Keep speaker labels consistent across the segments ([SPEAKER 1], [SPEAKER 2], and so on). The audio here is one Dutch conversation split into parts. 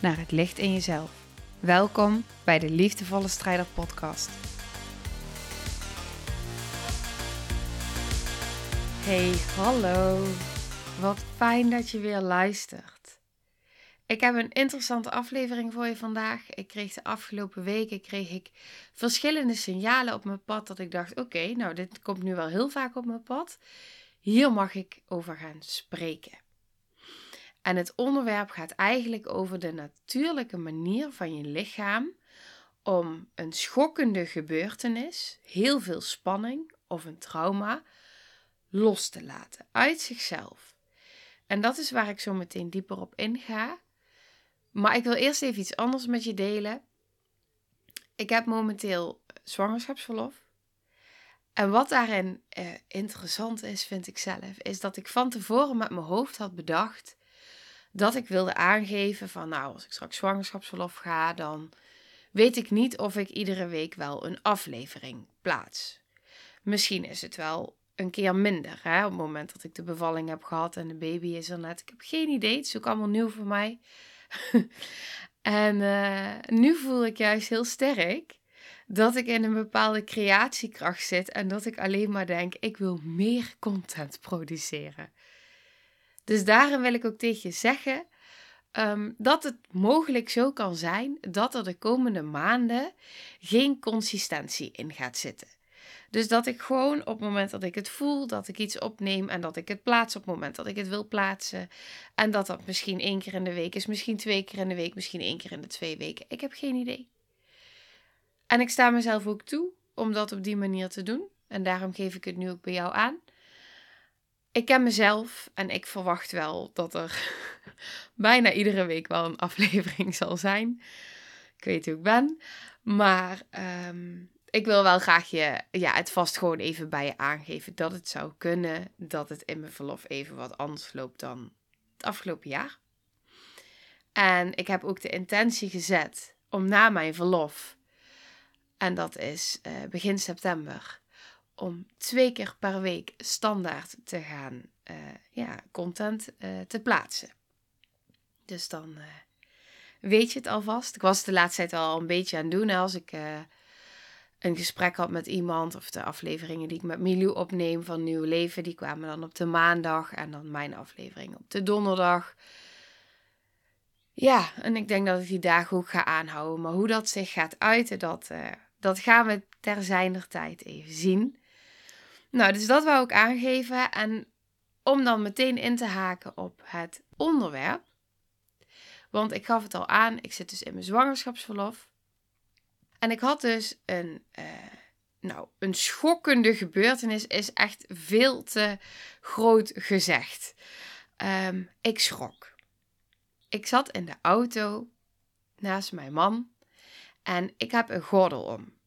[SPEAKER 1] naar het licht in jezelf. Welkom bij de Liefdevolle Strijder Podcast. Hey, hallo. Wat fijn dat je weer luistert. Ik heb een interessante aflevering voor je vandaag. Ik kreeg de afgelopen weken kreeg ik verschillende signalen op mijn pad dat ik dacht: oké, nou dit komt nu wel heel vaak op mijn pad. Hier mag ik over gaan spreken. En het onderwerp gaat eigenlijk over de natuurlijke manier van je lichaam om een schokkende gebeurtenis, heel veel spanning of een trauma los te laten uit zichzelf. En dat is waar ik zo meteen dieper op inga. Maar ik wil eerst even iets anders met je delen. Ik heb momenteel zwangerschapsverlof. En wat daarin eh, interessant is, vind ik zelf, is dat ik van tevoren met mijn hoofd had bedacht dat ik wilde aangeven van nou, als ik straks zwangerschapsverlof ga, dan weet ik niet of ik iedere week wel een aflevering plaats. Misschien is het wel een keer minder hè, op het moment dat ik de bevalling heb gehad en de baby is er net. Ik heb geen idee, het is ook allemaal nieuw voor mij. en uh, nu voel ik juist heel sterk dat ik in een bepaalde creatiekracht zit en dat ik alleen maar denk: ik wil meer content produceren. Dus daarin wil ik ook tegen je zeggen um, dat het mogelijk zo kan zijn dat er de komende maanden geen consistentie in gaat zitten. Dus dat ik gewoon op het moment dat ik het voel, dat ik iets opneem en dat ik het plaats op het moment dat ik het wil plaatsen. En dat dat misschien één keer in de week is, misschien twee keer in de week, misschien één keer in de twee weken. Ik heb geen idee. En ik sta mezelf ook toe om dat op die manier te doen. En daarom geef ik het nu ook bij jou aan. Ik ken mezelf en ik verwacht wel dat er bijna iedere week wel een aflevering zal zijn. Ik weet hoe ik ben. Maar um, ik wil wel graag je, ja, het vast gewoon even bij je aangeven dat het zou kunnen dat het in mijn verlof even wat anders loopt dan het afgelopen jaar. En ik heb ook de intentie gezet om na mijn verlof, en dat is uh, begin september, om twee keer per week standaard te gaan uh, ja, content uh, te plaatsen. Dus dan weet je het alvast. Ik was de laatste tijd al een beetje aan het doen als ik een gesprek had met iemand, of de afleveringen die ik met Milou opneem van Nieuw Leven, die kwamen dan op de maandag en dan mijn aflevering op de donderdag. Ja, en ik denk dat ik die dagen ook ga aanhouden. Maar hoe dat zich gaat uiten, dat, dat gaan we ter zijner tijd even zien. Nou, dus dat wou ik aangeven. En om dan meteen in te haken op het onderwerp. Want ik gaf het al aan, ik zit dus in mijn zwangerschapsverlof. En ik had dus een, uh, nou, een schokkende gebeurtenis, is echt veel te groot gezegd. Um, ik schrok. Ik zat in de auto naast mijn man en ik heb een gordel om.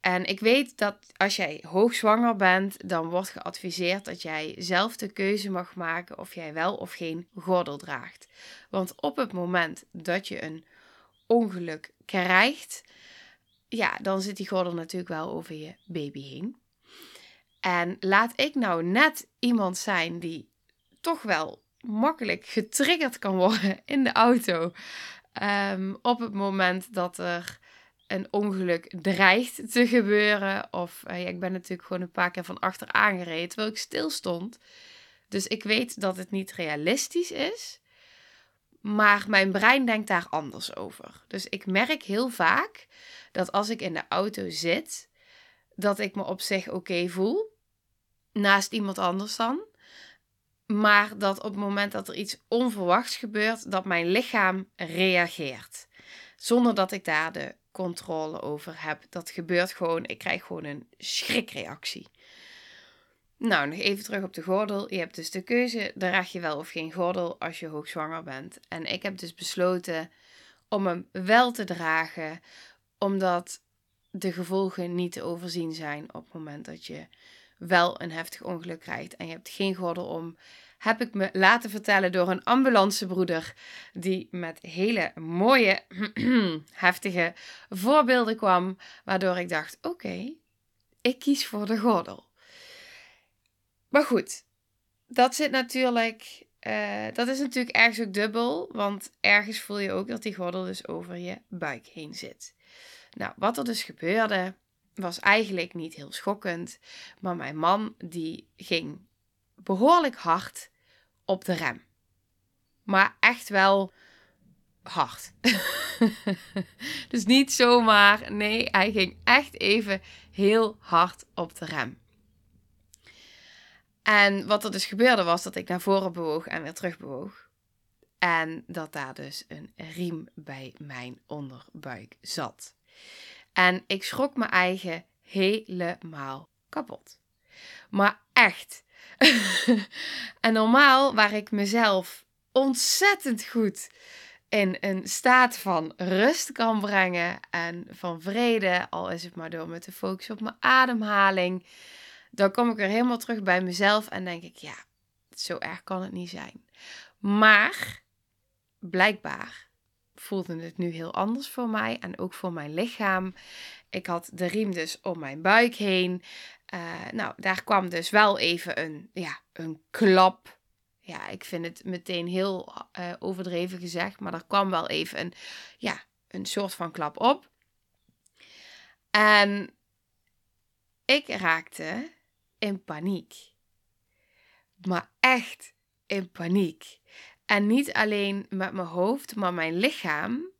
[SPEAKER 1] En ik weet dat als jij hoogzwanger bent, dan wordt geadviseerd dat jij zelf de keuze mag maken of jij wel of geen gordel draagt. Want op het moment dat je een ongeluk krijgt, ja, dan zit die gordel natuurlijk wel over je baby heen. En laat ik nou net iemand zijn die toch wel makkelijk getriggerd kan worden in de auto. Um, op het moment dat er een ongeluk dreigt te gebeuren. Of ja, ik ben natuurlijk gewoon een paar keer van achter aangereden terwijl ik stil stond. Dus ik weet dat het niet realistisch is. Maar mijn brein denkt daar anders over. Dus ik merk heel vaak dat als ik in de auto zit, dat ik me op zich oké voel. Naast iemand anders dan. Maar dat op het moment dat er iets onverwachts gebeurt, dat mijn lichaam reageert. Zonder dat ik daar de controle over heb. Dat gebeurt gewoon. Ik krijg gewoon een schrikreactie. Nou, nog even terug op de gordel. Je hebt dus de keuze, draag je wel of geen gordel als je hoogzwanger bent. En ik heb dus besloten om hem wel te dragen, omdat de gevolgen niet te overzien zijn op het moment dat je wel een heftig ongeluk krijgt en je hebt geen gordel om. Heb ik me laten vertellen door een ambulancebroeder die met hele mooie, heftige voorbeelden kwam, waardoor ik dacht: oké, ik kies voor de gordel. Maar goed, dat zit natuurlijk. Uh, dat is natuurlijk ergens ook dubbel, want ergens voel je ook dat die gordel dus over je buik heen zit. Nou, wat er dus gebeurde, was eigenlijk niet heel schokkend. Maar mijn man, die ging behoorlijk hard op de rem. Maar echt wel hard. dus niet zomaar, nee, hij ging echt even heel hard op de rem. En wat er dus gebeurde was dat ik naar voren bewoog en weer terug bewoog. En dat daar dus een riem bij mijn onderbuik zat. En ik schrok mijn eigen helemaal kapot. Maar echt. en normaal waar ik mezelf ontzettend goed in een staat van rust kan brengen en van vrede, al is het maar door me te focussen op mijn ademhaling, dan kom ik weer helemaal terug bij mezelf en denk ik, ja, zo erg kan het niet zijn. Maar blijkbaar voelde het nu heel anders voor mij en ook voor mijn lichaam. Ik had de riem dus om mijn buik heen. Uh, nou, daar kwam dus wel even een, ja, een klap. Ja, ik vind het meteen heel uh, overdreven gezegd, maar er kwam wel even een, ja, een soort van klap op. En ik raakte in paniek. Maar echt in paniek. En niet alleen met mijn hoofd, maar mijn lichaam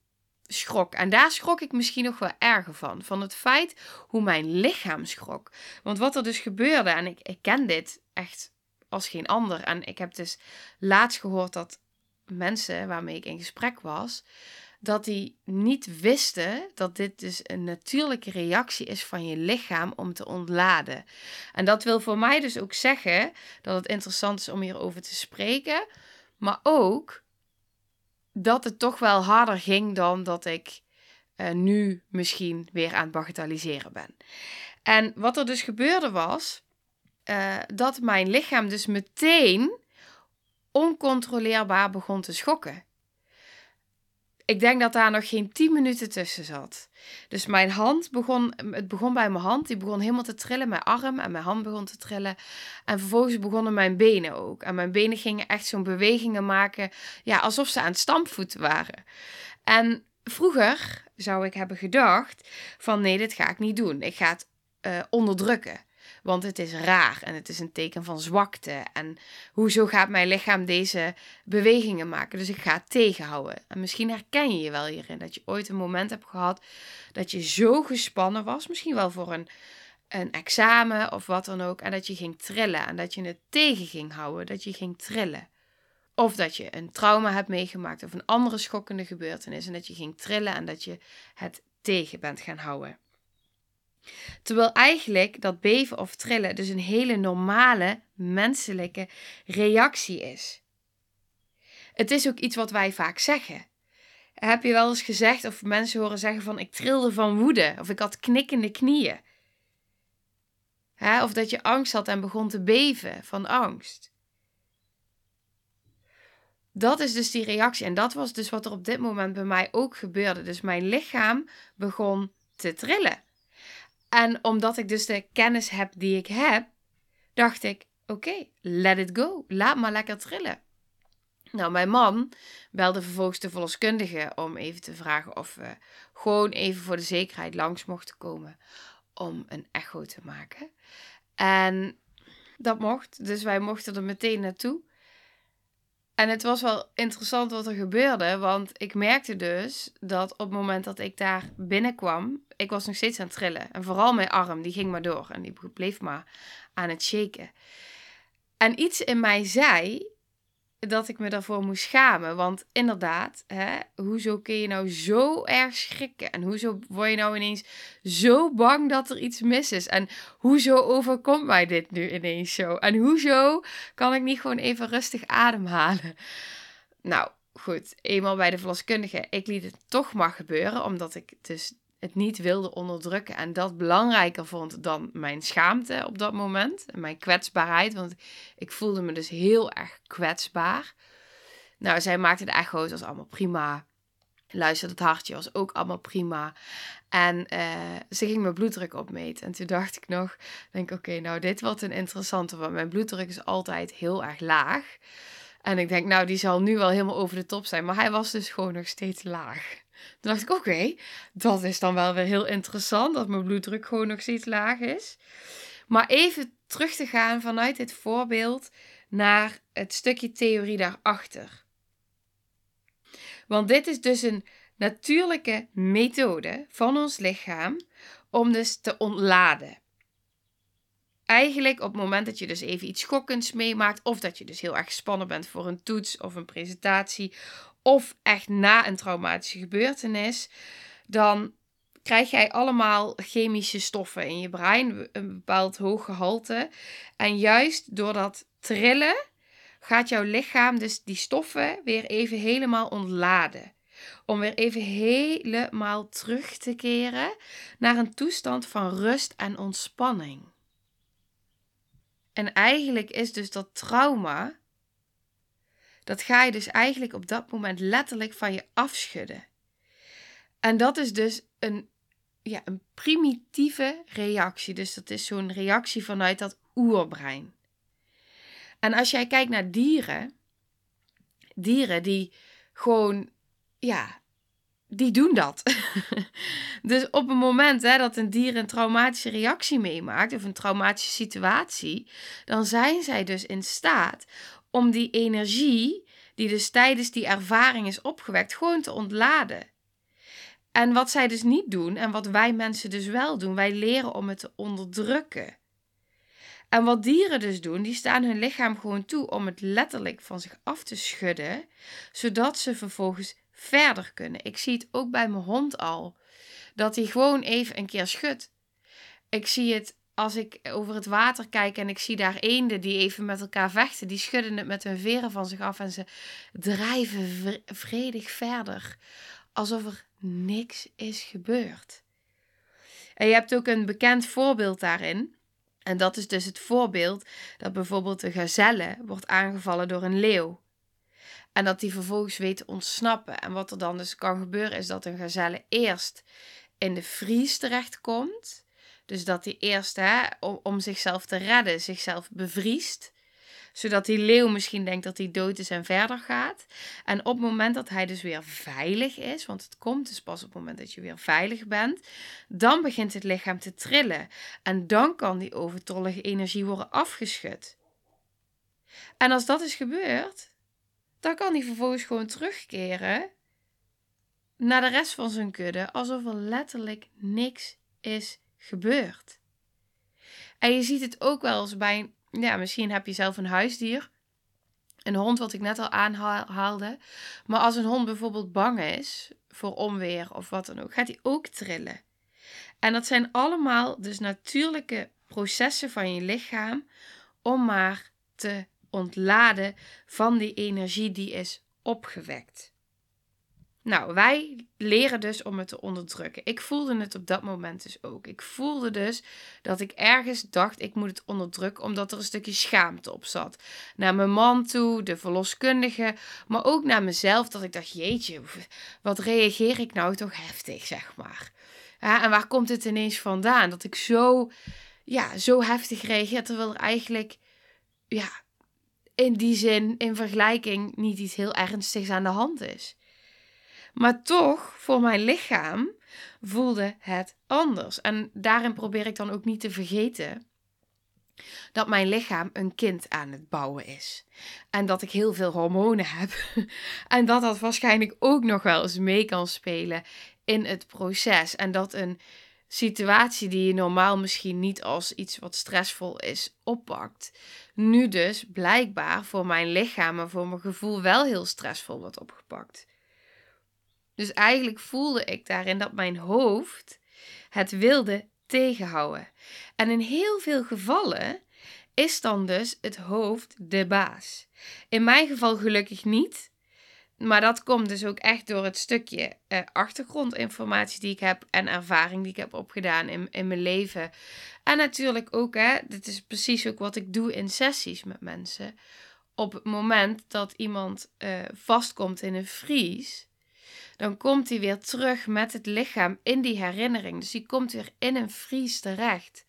[SPEAKER 1] schrok. En daar schrok ik misschien nog wel erger van. Van het feit hoe mijn lichaam schrok. Want wat er dus gebeurde, en ik, ik ken dit echt als geen ander. En ik heb dus laatst gehoord dat mensen waarmee ik in gesprek was, dat die niet wisten dat dit dus een natuurlijke reactie is van je lichaam om te ontladen. En dat wil voor mij dus ook zeggen dat het interessant is om hierover te spreken, maar ook dat het toch wel harder ging dan dat ik uh, nu misschien weer aan het bagatelliseren ben. En wat er dus gebeurde was uh, dat mijn lichaam dus meteen oncontroleerbaar begon te schokken. Ik denk dat daar nog geen 10 minuten tussen zat. Dus mijn hand begon, het begon bij mijn hand, die begon helemaal te trillen, mijn arm en mijn hand begon te trillen. En vervolgens begonnen mijn benen ook. En mijn benen gingen echt zo'n bewegingen maken, ja, alsof ze aan het waren. En vroeger zou ik hebben gedacht van nee, dit ga ik niet doen. Ik ga het uh, onderdrukken. Want het is raar en het is een teken van zwakte. En hoezo gaat mijn lichaam deze bewegingen maken? Dus ik ga het tegenhouden. En misschien herken je je wel hierin dat je ooit een moment hebt gehad dat je zo gespannen was. Misschien wel voor een, een examen of wat dan ook. En dat je ging trillen en dat je het tegen ging houden. Dat je ging trillen. Of dat je een trauma hebt meegemaakt of een andere schokkende gebeurtenis. En dat je ging trillen en dat je het tegen bent gaan houden. Terwijl eigenlijk dat beven of trillen dus een hele normale menselijke reactie is. Het is ook iets wat wij vaak zeggen. Heb je wel eens gezegd of mensen horen zeggen van ik trilde van woede of ik had knikkende knieën? Of dat je angst had en begon te beven van angst. Dat is dus die reactie. En dat was dus wat er op dit moment bij mij ook gebeurde. Dus mijn lichaam begon te trillen. En omdat ik dus de kennis heb die ik heb, dacht ik: oké, let it go. Laat maar lekker trillen. Nou, mijn man belde vervolgens de verloskundige om even te vragen of we gewoon even voor de zekerheid langs mochten komen om een echo te maken. En dat mocht, dus wij mochten er meteen naartoe. En het was wel interessant wat er gebeurde, want ik merkte dus dat op het moment dat ik daar binnenkwam, ik was nog steeds aan het trillen. En vooral mijn arm, die ging maar door en die bleef maar aan het shaken. En iets in mij zei, dat ik me daarvoor moest schamen. Want inderdaad, hè, hoezo kun je nou zo erg schrikken? En hoezo word je nou ineens zo bang dat er iets mis is? En hoezo overkomt mij dit nu ineens zo? En hoezo kan ik niet gewoon even rustig ademhalen? Nou, goed, eenmaal bij de verloskundige. Ik liet het toch maar gebeuren, omdat ik dus het niet wilde onderdrukken en dat belangrijker vond dan mijn schaamte op dat moment en mijn kwetsbaarheid, want ik voelde me dus heel erg kwetsbaar. Nou, zij maakte de echo's, was allemaal prima. Luisterde het hartje, was ook allemaal prima. En uh, ze ging mijn bloeddruk opmeten. En toen dacht ik nog, denk oké, nou dit wordt een interessante, want mijn bloeddruk is altijd heel erg laag. En ik denk, nou die zal nu wel helemaal over de top zijn, maar hij was dus gewoon nog steeds laag. Toen dacht ik, oké, dat is dan wel weer heel interessant, dat mijn bloeddruk gewoon nog steeds laag is. Maar even terug te gaan vanuit dit voorbeeld naar het stukje theorie daarachter. Want dit is dus een natuurlijke methode van ons lichaam om dus te ontladen. Eigenlijk op het moment dat je dus even iets schokkends meemaakt, of dat je dus heel erg gespannen bent voor een toets of een presentatie, of echt na een traumatische gebeurtenis, dan krijg jij allemaal chemische stoffen in je brein, een bepaald hoog gehalte. En juist door dat trillen gaat jouw lichaam dus die stoffen weer even helemaal ontladen. Om weer even helemaal terug te keren naar een toestand van rust en ontspanning. En eigenlijk is dus dat trauma dat ga je dus eigenlijk op dat moment letterlijk van je afschudden. En dat is dus een, ja, een primitieve reactie. Dus dat is zo'n reactie vanuit dat oerbrein. En als jij kijkt naar dieren, dieren die gewoon, ja, die doen dat. dus op het moment hè, dat een dier een traumatische reactie meemaakt of een traumatische situatie, dan zijn zij dus in staat om die energie die dus tijdens die ervaring is opgewekt, gewoon te ontladen. En wat zij dus niet doen en wat wij mensen dus wel doen, wij leren om het te onderdrukken. En wat dieren dus doen, die staan hun lichaam gewoon toe om het letterlijk van zich af te schudden, zodat ze vervolgens verder kunnen. Ik zie het ook bij mijn hond al, dat hij gewoon even een keer schudt. Ik zie het als ik over het water kijk en ik zie daar eenden die even met elkaar vechten, die schudden het met hun veren van zich af en ze drijven vredig verder. Alsof er niks is gebeurd. En je hebt ook een bekend voorbeeld daarin. En dat is dus het voorbeeld dat bijvoorbeeld de gazelle wordt aangevallen door een leeuw. En dat die vervolgens weet te ontsnappen. En wat er dan dus kan gebeuren is dat een gazelle eerst in de vries terechtkomt. Dus dat hij eerst, hè, om, zichzelf te redden, zichzelf bevriest zodat die leeuw misschien denkt dat hij dood is en verder gaat. En op het moment dat hij dus weer veilig is, want het komt dus pas op het moment dat je weer veilig bent, dan begint het lichaam te trillen. En dan kan die overtollige energie worden afgeschud. En als dat is gebeurd, dan kan hij vervolgens gewoon terugkeren naar de rest van zijn kudde, alsof er letterlijk niks is gebeurt. En je ziet het ook wel eens bij, ja, misschien heb je zelf een huisdier. Een hond, wat ik net al aanhaalde. Maar als een hond bijvoorbeeld bang is voor onweer of wat dan ook, gaat hij ook trillen. En dat zijn allemaal dus natuurlijke processen van je lichaam om maar te ontladen van die energie die is opgewekt. Nou, wij leren dus om het te onderdrukken. Ik voelde het op dat moment dus ook. Ik voelde dus dat ik ergens dacht, ik moet het onderdrukken, omdat er een stukje schaamte op zat. Naar mijn man toe, de verloskundige, maar ook naar mezelf, dat ik dacht, jeetje, wat reageer ik nou toch heftig, zeg maar. En waar komt het ineens vandaan? Dat ik zo, ja, zo heftig reageer, terwijl er eigenlijk, ja, in die zin, in vergelijking, niet iets heel ernstigs aan de hand is. Maar toch, voor mijn lichaam voelde het anders. En daarin probeer ik dan ook niet te vergeten dat mijn lichaam een kind aan het bouwen is. En dat ik heel veel hormonen heb. en dat dat waarschijnlijk ook nog wel eens mee kan spelen in het proces. En dat een situatie die je normaal misschien niet als iets wat stressvol is oppakt, nu dus blijkbaar voor mijn lichaam en voor mijn gevoel wel heel stressvol wordt opgepakt. Dus eigenlijk voelde ik daarin dat mijn hoofd het wilde tegenhouden. En in heel veel gevallen is dan dus het hoofd de baas. In mijn geval gelukkig niet. Maar dat komt dus ook echt door het stukje eh, achtergrondinformatie die ik heb en ervaring die ik heb opgedaan in, in mijn leven. En natuurlijk ook, hè, dit is precies ook wat ik doe in sessies met mensen. Op het moment dat iemand uh, vastkomt in een vries, dan komt hij weer terug met het lichaam in die herinnering. Dus die komt weer in een vries terecht.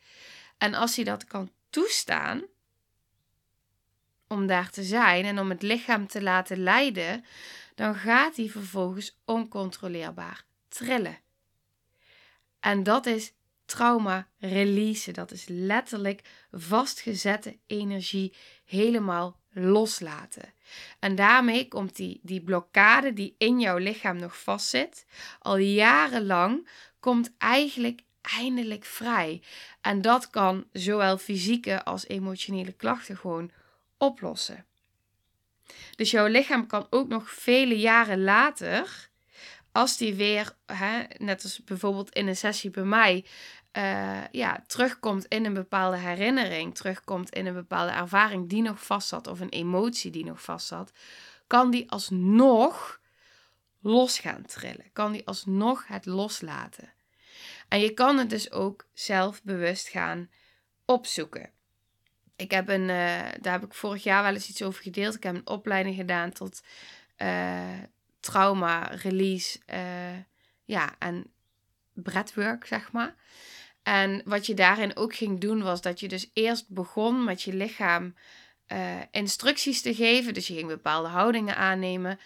[SPEAKER 1] En als hij dat kan toestaan, om daar te zijn en om het lichaam te laten leiden, dan gaat hij vervolgens oncontroleerbaar trillen. En dat is trauma release. Dat is letterlijk vastgezette energie helemaal loslaten. En daarmee komt die, die blokkade die in jouw lichaam nog vastzit, al jarenlang, komt eigenlijk eindelijk vrij. En dat kan zowel fysieke als emotionele klachten gewoon oplossen. Dus jouw lichaam kan ook nog vele jaren later, als die weer, hè, net als bijvoorbeeld in een sessie bij mij, uh, ja, terugkomt in een bepaalde herinnering, terugkomt in een bepaalde ervaring die nog vast zat, of een emotie die nog vast zat, kan die alsnog los gaan trillen. Kan die alsnog het loslaten. En je kan het dus ook zelf bewust gaan opzoeken. Ik heb een, uh, daar heb ik vorig jaar wel eens iets over gedeeld. Ik heb een opleiding gedaan tot uh, trauma, release, ja, en breathwork, zeg maar. En wat je daarin ook ging doen, was dat je dus eerst begon met je lichaam uh, instructies te geven. Dus je ging bepaalde houdingen aannemen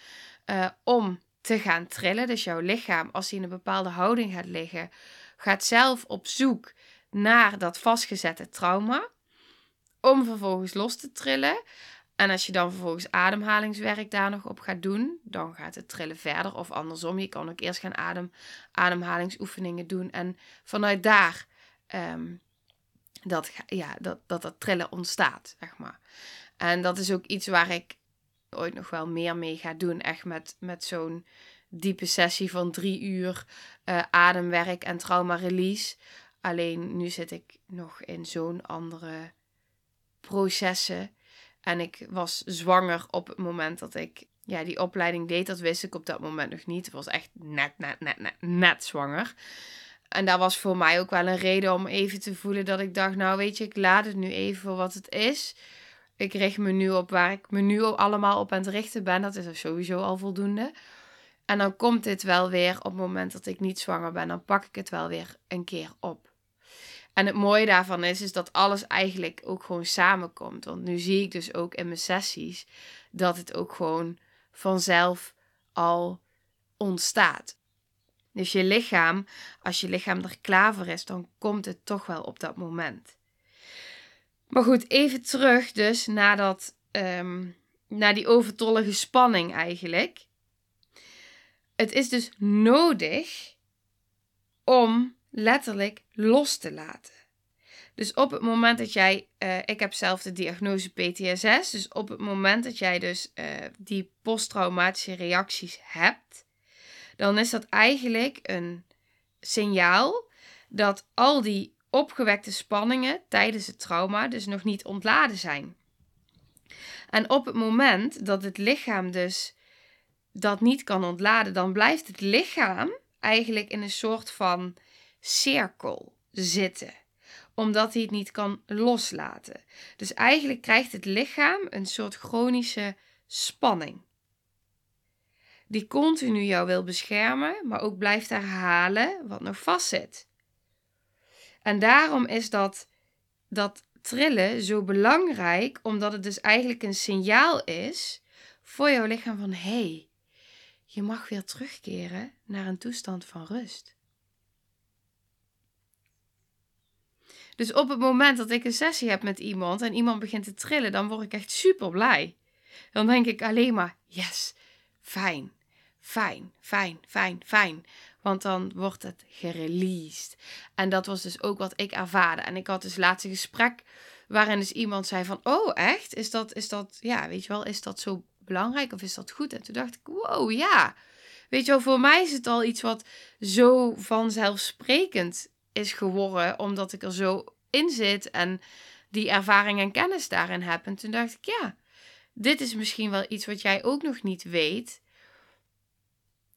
[SPEAKER 1] uh, om te gaan trillen. Dus jouw lichaam, als hij in een bepaalde houding gaat liggen, gaat zelf op zoek naar dat vastgezette trauma. Om vervolgens los te trillen. En als je dan vervolgens ademhalingswerk daar nog op gaat doen, dan gaat het trillen verder. Of andersom, je kan ook eerst gaan adem, ademhalingsoefeningen doen. En vanuit daar um, dat, ja, dat, dat dat trillen ontstaat, zeg maar. En dat is ook iets waar ik ooit nog wel meer mee ga doen. Echt met, met zo'n diepe sessie van drie uur uh, ademwerk en trauma release. Alleen nu zit ik nog in zo'n andere processen. En ik was zwanger op het moment dat ik ja, die opleiding deed. Dat wist ik op dat moment nog niet. Het was echt net, net, net, net, net zwanger. En dat was voor mij ook wel een reden om even te voelen dat ik dacht, nou weet je, ik laat het nu even voor wat het is. Ik richt me nu op waar ik me nu allemaal op aan het richten ben. Dat is sowieso al voldoende. En dan komt dit wel weer op het moment dat ik niet zwanger ben. Dan pak ik het wel weer een keer op. En het mooie daarvan is, is dat alles eigenlijk ook gewoon samenkomt. Want nu zie ik dus ook in mijn sessies dat het ook gewoon vanzelf al ontstaat. Dus je lichaam, als je lichaam er klaar voor is, dan komt het toch wel op dat moment. Maar goed, even terug dus naar, dat, um, naar die overtollige spanning eigenlijk. Het is dus nodig om letterlijk los te laten. Dus op het moment dat jij, uh, ik heb zelf de diagnose PTSS, dus op het moment dat jij dus uh, die posttraumatische reacties hebt, dan is dat eigenlijk een signaal dat al die opgewekte spanningen tijdens het trauma dus nog niet ontladen zijn. En op het moment dat het lichaam dus dat niet kan ontladen, dan blijft het lichaam eigenlijk in een soort van cirkel zitten omdat hij het niet kan loslaten. Dus eigenlijk krijgt het lichaam een soort chronische spanning die continu jou wil beschermen, maar ook blijft herhalen wat nog vastzit. En daarom is dat, dat trillen zo belangrijk, omdat het dus eigenlijk een signaal is voor jouw lichaam van hé, hey, je mag weer terugkeren naar een toestand van rust. Dus op het moment dat ik een sessie heb met iemand en iemand begint te trillen, dan word ik echt super blij. Dan denk ik alleen maar: yes, fijn fijn, fijn, fijn, fijn. Want dan wordt het gereleased. En dat was dus ook wat ik ervaarde. En ik had dus laatste gesprek waarin dus iemand zei van... Oh, echt? Is dat, is dat, ja, weet je wel, is dat zo belangrijk of is dat goed? En toen dacht ik, wow, ja. Weet je wel, voor mij is het al iets wat zo vanzelfsprekend is geworden. Omdat ik er zo in zit en die ervaring en kennis daarin heb. En toen dacht ik, ja, dit is misschien wel iets wat jij ook nog niet weet.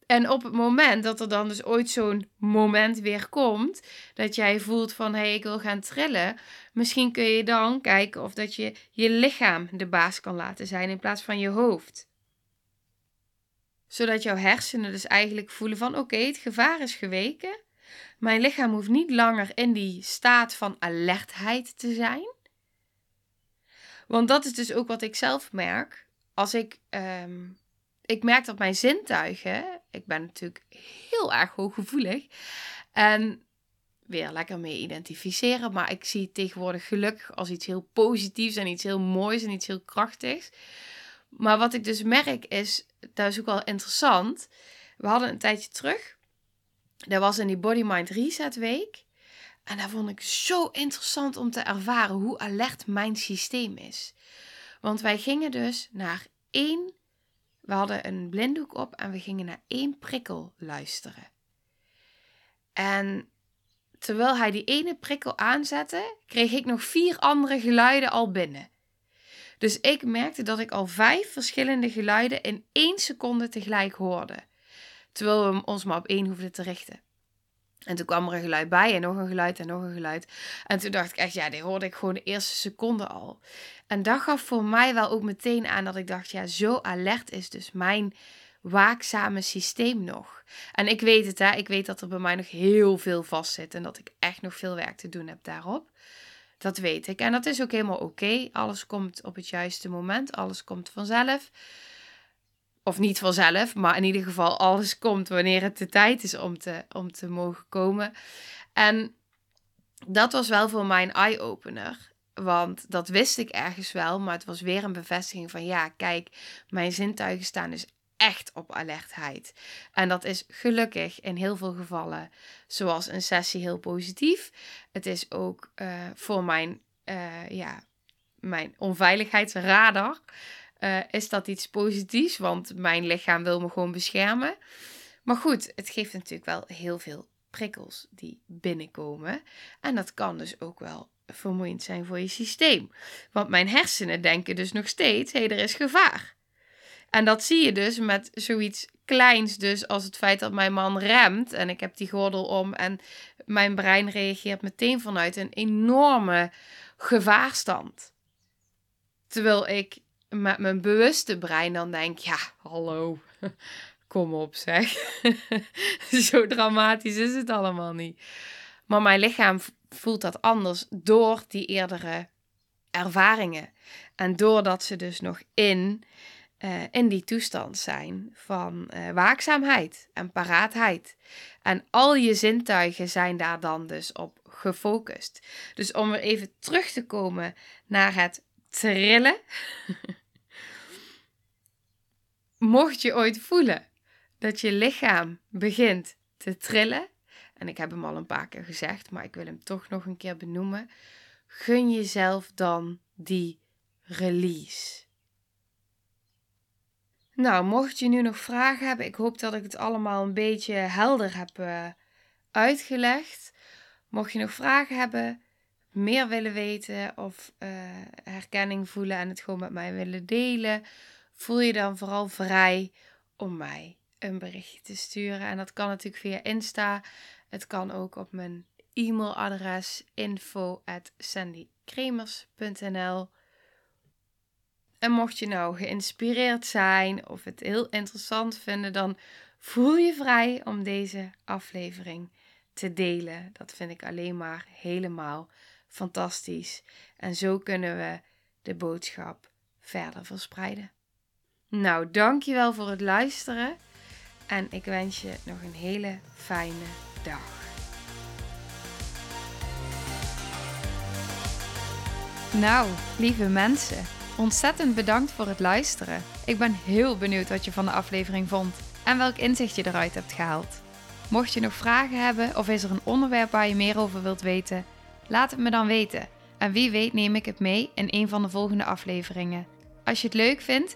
[SPEAKER 1] En op het moment dat er dan dus ooit zo'n moment weer komt, dat jij voelt van hé, hey, ik wil gaan trillen, misschien kun je dan kijken of dat je je lichaam de baas kan laten zijn in plaats van je hoofd. Zodat jouw hersenen dus eigenlijk voelen van oké, het gevaar is geweken. Mijn lichaam hoeft niet langer in die staat van alertheid te zijn. Want dat is dus ook wat ik zelf merk. Als ik ehm, ik merk dat mijn zintuigen, ik ben natuurlijk heel erg hooggevoelig en weer lekker mee identificeren, maar ik zie tegenwoordig gelukkig als iets heel positiefs en iets heel moois en iets heel krachtigs. Maar wat ik dus merk is, dat is ook wel interessant. We hadden een tijdje terug, dat was in die Body Mind Reset Week. En dat vond ik zo interessant om te ervaren hoe alert mijn systeem is. Want wij gingen dus naar één we hadden een blinddoek op en we gingen naar één prikkel luisteren. En terwijl hij die ene prikkel aanzette, kreeg ik nog vier andere geluiden al binnen. Dus ik merkte dat ik al vijf verschillende geluiden in één seconde tegelijk hoorde. Terwijl we ons maar op één hoefden te richten. En toen kwam er een geluid bij en nog een geluid en nog een geluid. En toen dacht ik echt, ja, die hoorde ik gewoon de eerste seconde al. En dat gaf voor mij wel ook meteen aan dat ik dacht, ja, zo alert is dus mijn waakzame systeem nog. En ik weet het, hè, ik weet dat er bij mij nog heel veel vast zit en dat ik echt nog veel werk te doen heb daarop. Dat weet ik. En dat is ook helemaal oké. Alles komt op het juiste moment, alles komt vanzelf. Of niet vanzelf, maar in ieder geval alles komt wanneer het de tijd is om te, om te mogen komen. En dat was wel voor mij een eye-opener. Want dat wist ik ergens wel, maar het was weer een bevestiging van ja, kijk, mijn zintuigen staan dus echt op alertheid. En dat is gelukkig in heel veel gevallen, zoals een sessie, heel positief. Het is ook uh, voor mijn, uh, ja, mijn onveiligheidsradar. Uh, is dat iets positiefs, want mijn lichaam wil me gewoon beschermen. Maar goed, het geeft natuurlijk wel heel veel prikkels die binnenkomen. En dat kan dus ook wel vermoeiend zijn voor je systeem. Want mijn hersenen denken dus nog steeds: hé, hey, er is gevaar. En dat zie je dus met zoiets kleins, dus als het feit dat mijn man remt en ik heb die gordel om en mijn brein reageert meteen vanuit een enorme gevaarstand. Terwijl ik met mijn bewuste brein dan denk: ja, hallo, kom op zeg. Zo dramatisch is het allemaal niet. Maar mijn lichaam voelt dat anders door die eerdere ervaringen. En doordat ze dus nog in, uh, in die toestand zijn van uh, waakzaamheid en paraatheid. En al je zintuigen zijn daar dan dus op gefocust. Dus om weer even terug te komen naar het trillen. Mocht je ooit voelen dat je lichaam begint te trillen, en ik heb hem al een paar keer gezegd, maar ik wil hem toch nog een keer benoemen. Gun jezelf dan die release. Nou, mocht je nu nog vragen hebben, ik hoop dat ik het allemaal een beetje helder heb uh, uitgelegd. Mocht je nog vragen hebben, meer willen weten of uh, herkenning voelen en het gewoon met mij willen delen, voel je dan vooral vrij om mij een berichtje te sturen. En dat kan natuurlijk via Insta. Het kan ook op mijn e-mailadres info@sandykremers.nl. En mocht je nou geïnspireerd zijn of het heel interessant vinden, dan voel je vrij om deze aflevering te delen. Dat vind ik alleen maar helemaal fantastisch. En zo kunnen we de boodschap verder verspreiden. Nou, dankjewel voor het luisteren. En ik wens je nog een hele fijne dag. Nou, lieve mensen. Ontzettend bedankt voor het luisteren. Ik ben heel benieuwd wat je van de aflevering vond en welk inzicht je eruit hebt gehaald. Mocht je nog vragen hebben of is er een onderwerp waar je meer over wilt weten, laat het me dan weten. En wie weet neem ik het mee in een van de volgende afleveringen. Als je het leuk vindt,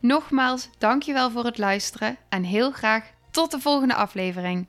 [SPEAKER 1] Nogmaals, dankjewel voor het luisteren en heel graag tot de volgende aflevering.